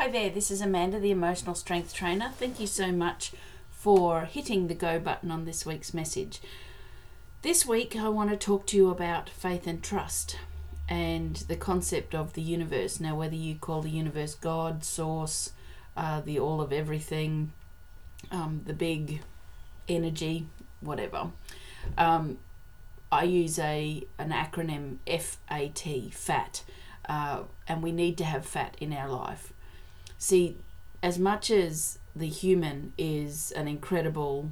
Hi there, this is Amanda, the Emotional Strength Trainer. Thank you so much for hitting the go button on this week's message. This week, I want to talk to you about faith and trust and the concept of the universe. Now, whether you call the universe God, Source, uh, the all of everything, um, the big energy, whatever. Um, I use a an acronym FAT, FAT, uh, and we need to have fat in our life. See, as much as the human is an incredible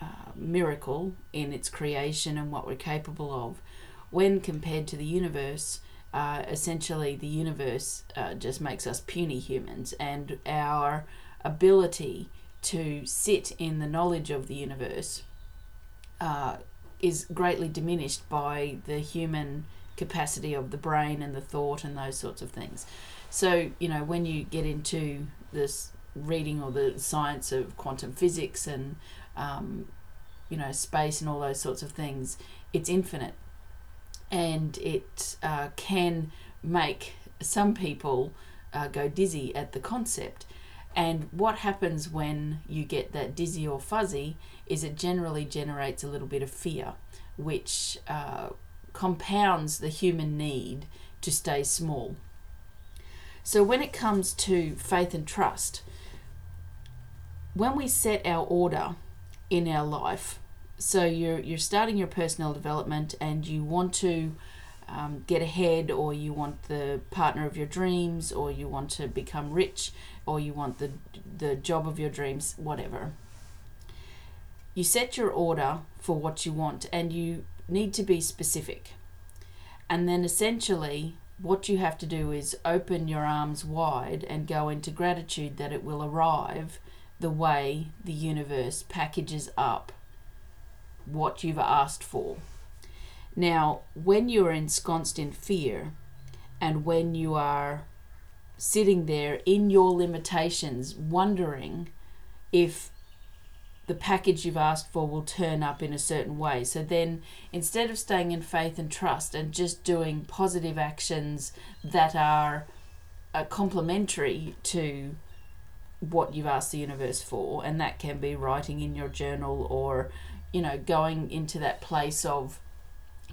uh, miracle in its creation and what we're capable of, when compared to the universe, uh, essentially the universe uh, just makes us puny humans, and our ability to sit in the knowledge of the universe uh, is greatly diminished by the human capacity of the brain and the thought and those sorts of things. So, you know, when you get into this reading or the science of quantum physics and, um, you know, space and all those sorts of things, it's infinite. And it uh, can make some people uh, go dizzy at the concept. And what happens when you get that dizzy or fuzzy is it generally generates a little bit of fear, which uh, compounds the human need to stay small. So, when it comes to faith and trust, when we set our order in our life, so you're, you're starting your personal development and you want to um, get ahead, or you want the partner of your dreams, or you want to become rich, or you want the, the job of your dreams, whatever. You set your order for what you want and you need to be specific. And then essentially, what you have to do is open your arms wide and go into gratitude that it will arrive the way the universe packages up what you've asked for. Now, when you are ensconced in fear and when you are sitting there in your limitations, wondering if the package you've asked for will turn up in a certain way. So then, instead of staying in faith and trust and just doing positive actions that are uh, complementary to what you've asked the universe for, and that can be writing in your journal or, you know, going into that place of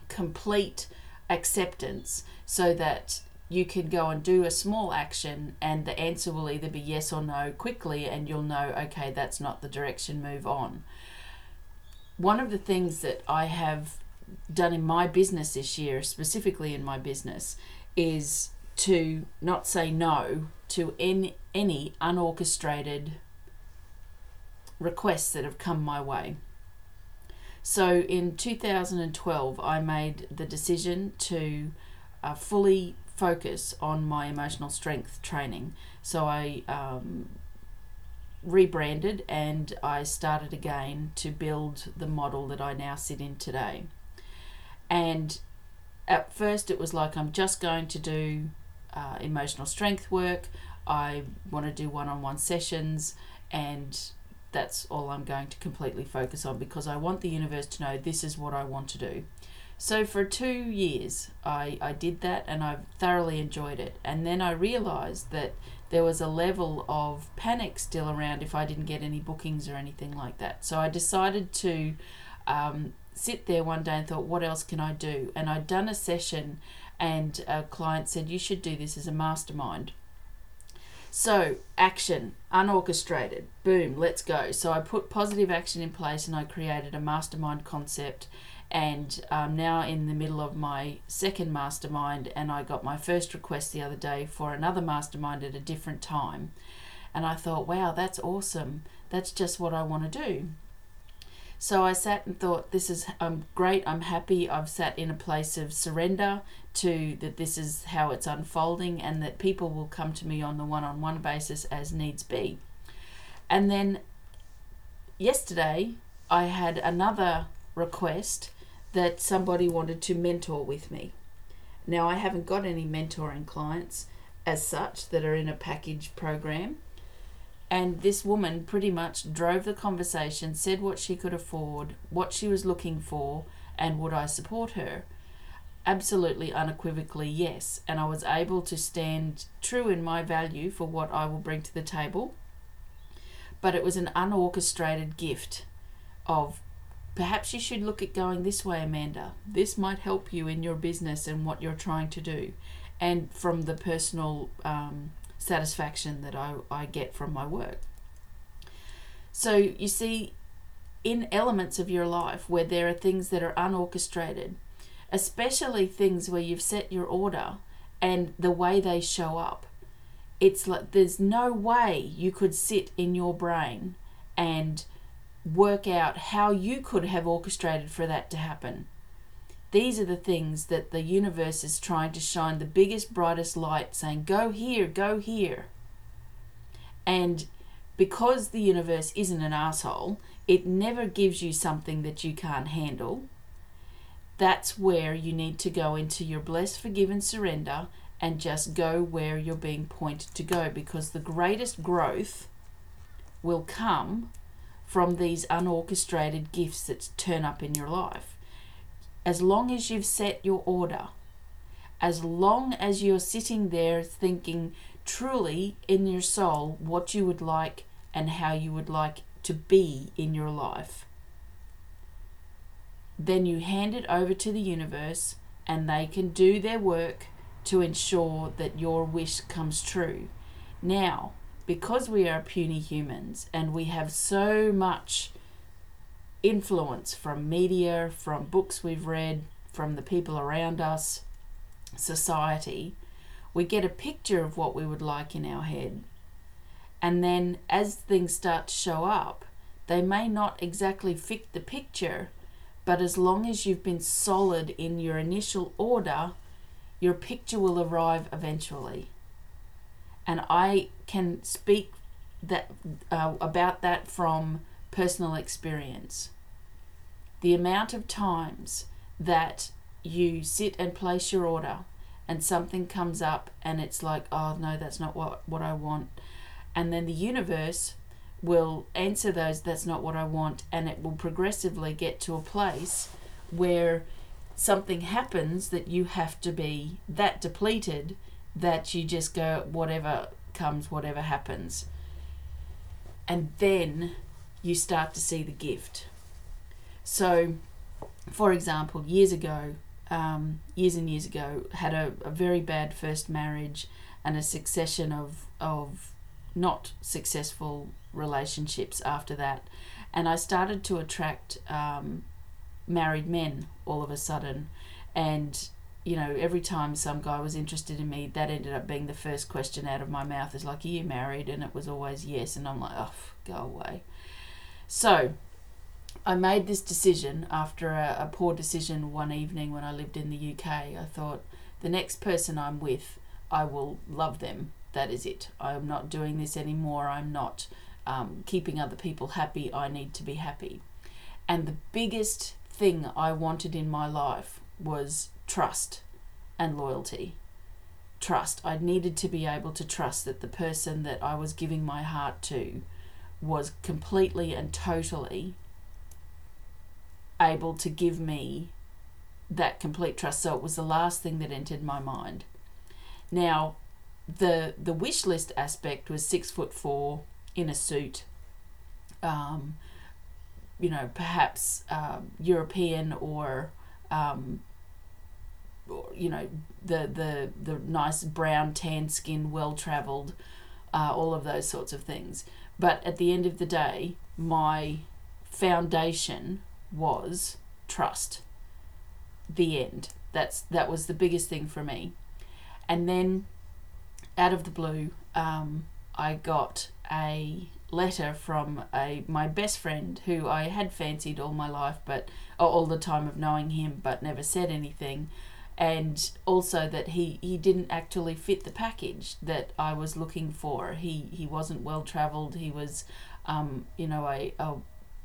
complete acceptance so that you can go and do a small action and the answer will either be yes or no quickly and you'll know okay that's not the direction move on. One of the things that i have done in my business this year specifically in my business is to not say no to any, any unorchestrated requests that have come my way. So in 2012 i made the decision to uh, fully focus on my emotional strength training. So I um, rebranded and I started again to build the model that I now sit in today. And at first, it was like I'm just going to do uh, emotional strength work. I want to do one on one sessions, and that's all I'm going to completely focus on because I want the universe to know this is what I want to do. So for two years, I, I did that and I thoroughly enjoyed it. And then I realized that there was a level of panic still around if I didn't get any bookings or anything like that. So I decided to um, sit there one day and thought, what else can I do? And I'd done a session, and a client said, You should do this as a mastermind. So, action, unorchestrated, boom, let's go. So, I put positive action in place and I created a mastermind concept and I'm now in the middle of my second mastermind and I got my first request the other day for another mastermind at a different time. And I thought wow that's awesome. That's just what I want to do. So I sat and thought this is I'm great. I'm happy. I've sat in a place of surrender to that this is how it's unfolding and that people will come to me on the one-on-one basis as needs be. And then yesterday I had another request that somebody wanted to mentor with me. Now, I haven't got any mentoring clients as such that are in a package program. And this woman pretty much drove the conversation, said what she could afford, what she was looking for, and would I support her. absolutely unequivocally yes. And I was able to stand true in my value for what I will bring to the table. But it was an unorchestrated gift of perhaps you should look at going this way, Amanda. This might help you in your business and what you're trying to do. And from the personal um, satisfaction that I, I get from my work. So you see, in elements of your life where there are things that are unorchestrated, especially things where you've set your order and the way they show up. It's like there's no way you could sit in your brain and work out how you could have orchestrated for that to happen. These are the things that the universe is trying to shine the biggest, brightest light, saying, Go here, go here. And because the universe isn't an asshole, it never gives you something that you can't handle that's where you need to go into your blessed, forgiven surrender and just go where you're being pointed to go because the greatest growth will come from these unorchestrated gifts that turn up in your life. As long as you've set your order, as long as you're sitting there thinking truly in your soul what you would like and how you would like to be in your life, then you hand it over to the universe and they can do their work to ensure that your wish comes true. Now, because we are puny humans and we have so much influence from media, from books we've read, from the people around us, society, we get a picture of what we would like in our head. And then as things start to show up, they may not exactly fit the picture but as long as you've been solid in your initial order, your picture will arrive eventually. And I can speak that uh, about that from personal experience. The amount of times that you sit and place your order and something comes up and it's like, oh no, that's not what, what I want. And then the universe will answer those that's not what I want and it will progressively get to a place where something happens that you have to be that depleted that you just go whatever comes whatever happens and then you start to see the gift so for example years ago um, years and years ago had a, a very bad first marriage and a succession of of not successful relationships after that. And I started to attract um, married men all of a sudden. And, you know, every time some guy was interested in me, that ended up being the first question out of my mouth is like, Are you married? And it was always yes. And I'm like, Oh, go away. So I made this decision after a, a poor decision one evening when I lived in the UK. I thought, the next person I'm with, I will love them that is it. I'm not doing this anymore. I'm not um, keeping other people happy. I need to be happy. And the biggest thing I wanted in my life was trust and loyalty. Trust. I needed to be able to trust that the person that I was giving my heart to was completely and totally able to give me that complete trust. So it was the last thing that entered my mind. Now, the the wish list aspect was six foot four in a suit. Um, you know, perhaps um, European or, um, you know, the the the nice brown tan skin, well travelled, uh, all of those sorts of things. But at the end of the day, my foundation was trust. The end. That's that was the biggest thing for me. And then out of the blue, um, I got a letter from a my best friend who I had fancied all my life, but all the time of knowing him, but never said anything, and also that he he didn't actually fit the package that I was looking for. He he wasn't well travelled. He was, um, you know, a, a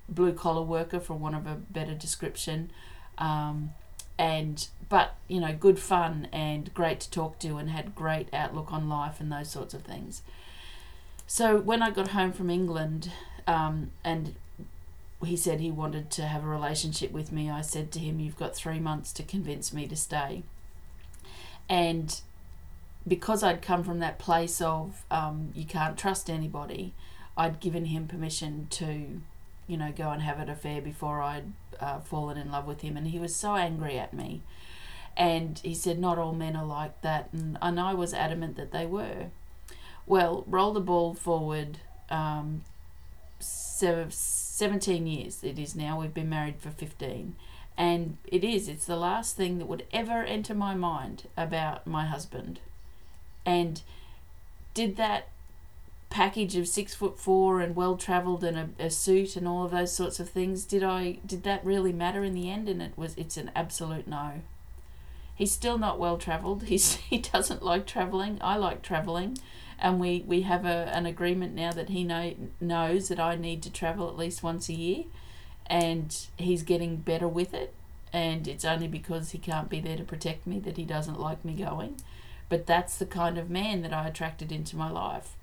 blue collar worker for want of a better description. Um, and but you know good fun and great to talk to and had great outlook on life and those sorts of things so when i got home from england um, and he said he wanted to have a relationship with me i said to him you've got three months to convince me to stay And because I'd come from that place of um, you can't trust anybody, I'd given him permission to, you know, go and have an affair before I'd uh, fallen in love with him. And he was so angry at me. And he said, Not all men are like that. And, and I was adamant that they were. Well, roll the ball forward um, 17 years it is now. We've been married for 15. And it is, it's the last thing that would ever enter my mind about my husband. And did that package of six foot four and well traveled and a, a suit and all of those sorts of things did i did that really matter in the end and it was it's an absolute no he's still not well traveled he's he doesn't like traveling i like traveling and we we have a, an agreement now that he know, knows that I need to travel at least once a year, and he's getting better with it. And it's only because he can't be there to protect me that he doesn't like me going. But that's the kind of man that I attracted into my life.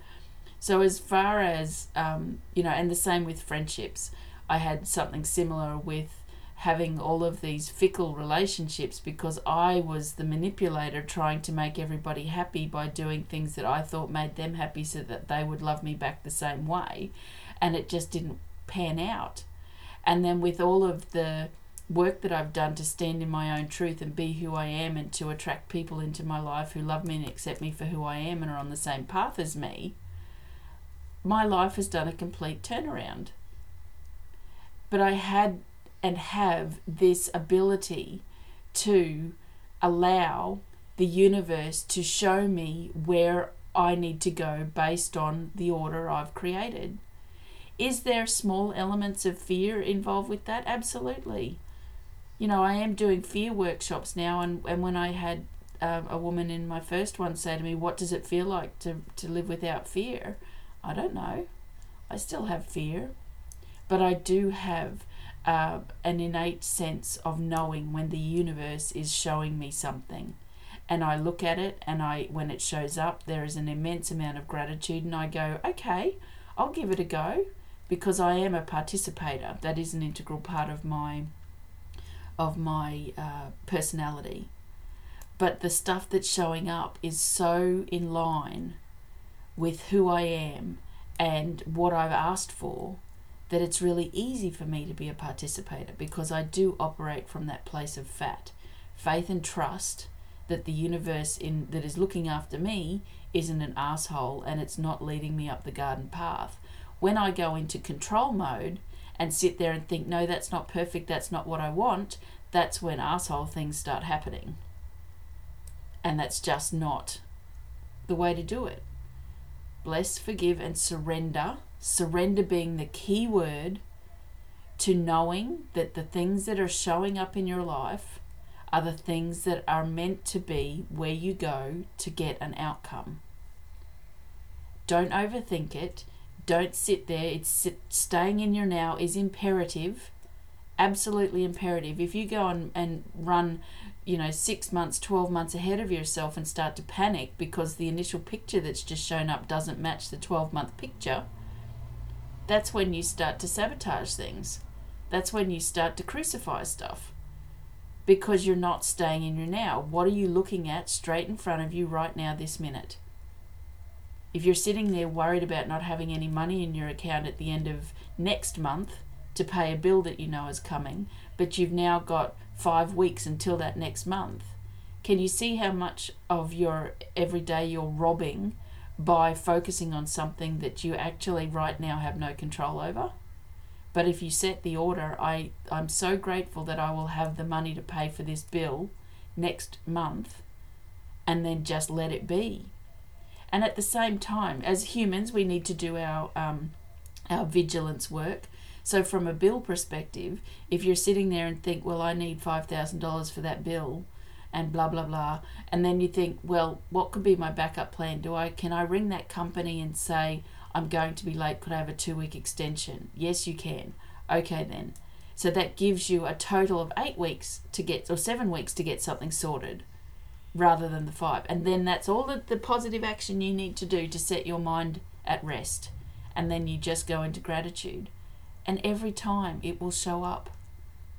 So as far as um, you know, and the same with friendships, I had something similar with having all of these fickle relationships because I was the manipulator trying to make everybody happy by doing things that I thought made them happy so that they would love me back the same way. And it just didn't pan out. And then with all of the work that I've done to stand in my own truth and be who I am and to attract people into my life who love me and accept me for who I am and are on the same path as me, my life has done a complete turnaround. But I had and have this ability to allow the universe to show me where I need to go based on the order I've created. Is there small elements of fear involved with that? Absolutely. You know, I am doing fear workshops now, and, and when I had uh, a woman in my first one say to me, What does it feel like to, to live without fear? I don't know. I still have fear, but I do have uh, an innate sense of knowing when the universe is showing me something. And I look at it and I when it shows up there is an immense amount of gratitude and I go okay I'll give it a go because I am a participator. That is an integral part of my of my uh, personality. But the stuff that's showing up is so in line with who I am and what I've asked for that it's really easy for me to be a participator because I do operate from that place of fat, faith and trust that the universe in that is looking after me isn't an asshole and it's not leading me up the garden path. When I go into control mode and sit there and think, no, that's not perfect, that's not what I want, that's when asshole things start happening. And that's just not the way to do it. Bless, forgive, and surrender surrender being the key word to knowing that the things that are showing up in your life are the things that are meant to be where you go to get an outcome. Don't overthink it. Don't sit there. It's sit, staying in your now is imperative, absolutely imperative. If you go and, and run, you know, six months, 12 months ahead of yourself and start to panic because the initial picture that's just shown up doesn't match the 12 month picture, that's when you start to sabotage things. That's when you start to crucify stuff because you're not staying in your now. What are you looking at straight in front of you right now, this minute? If you're sitting there worried about not having any money in your account at the end of next month to pay a bill that you know is coming, but you've now got five weeks until that next month, can you see how much of your everyday you're robbing by focusing on something that you actually right now have no control over. But if you set the order, I, I'm so grateful that I will have the money to pay for this bill next month and then just let it be. And at the same time, as humans, we need to do our, um, our vigilance work. So, from a bill perspective, if you're sitting there and think, well, I need $5,000 for that bill, and blah blah blah. And then you think well what could be my backup plan? Do i can i ring that company and say i'm going to be late. Could i have a two week extension? Yes you can. Okay then. So that gives you a total of eight weeks to get or seven weeks to get something sorted rather than the five. And then that's all the, the positive action you need to do to set your mind at rest. And then you just go into gratitude. And every time it will show up.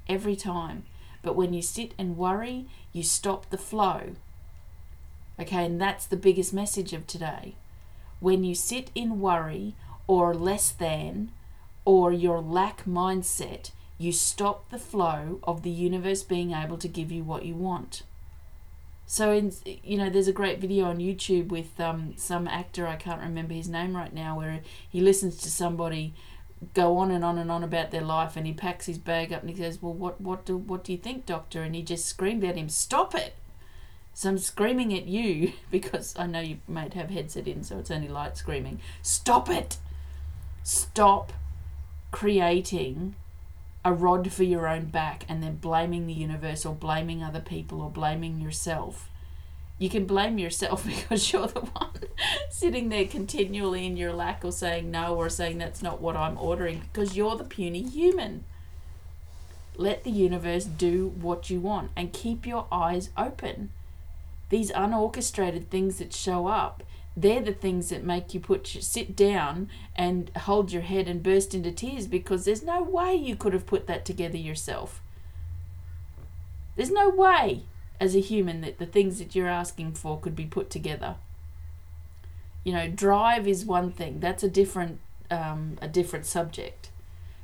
Every time but when you sit and worry, you stop the flow. Okay, and that's the biggest message of today. When you sit in worry or less than or your lack mindset, you stop the flow of the universe being able to give you what you want. So, in, you know, there's a great video on YouTube with um, some actor, I can't remember his name right now, where he listens to somebody go on and on and on about their life and he packs his bag up and he says, Well, what, what, do, what do you think, doctor? And he just screamed at him, Stop it! So I'm screaming at you because I know you might have headset in, so it's only light screaming. Stop it! Stop creating a rod for your own back and then blaming the universe or blaming other people or blaming yourself. You can blame yourself because you're the one sitting there continually in your lack or saying no or saying that's not what I'm ordering because you're the puny human. Let the universe do what you want and keep your eyes open. These unorchestrated things that show up they're the things that make you put your, sit down and hold your head and burst into tears because there's no way you could have put that together yourself. There's no way as a human that the things that you're asking for could be put together. You know, drive is one thing. That's a different um, a different subject.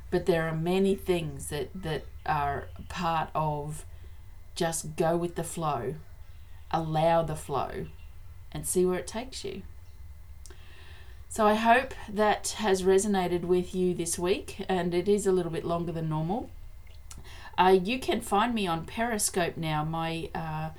But there are many things that that are part of just go with the flow. Allow the flow and see where it takes you. So I hope that has resonated with you this week, and it is a little bit longer than normal. Uh, you can find me on Periscope now. My uh,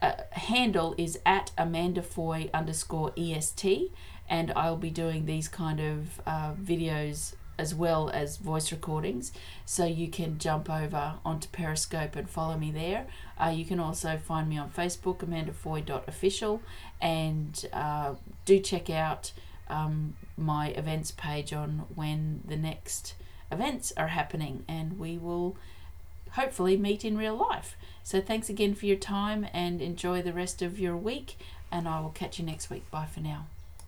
uh, handle is at Amanda Foy underscore EST, and I'll be doing these kind of uh, videos as well as voice recordings. So you can jump over onto Periscope and follow me there. Uh, you can also find me on Facebook, amandafoy.official, and uh, do check out um, my events page on when the next events are happening, and we will hopefully meet in real life. So thanks again for your time and enjoy the rest of your week, and I will catch you next week. Bye for now.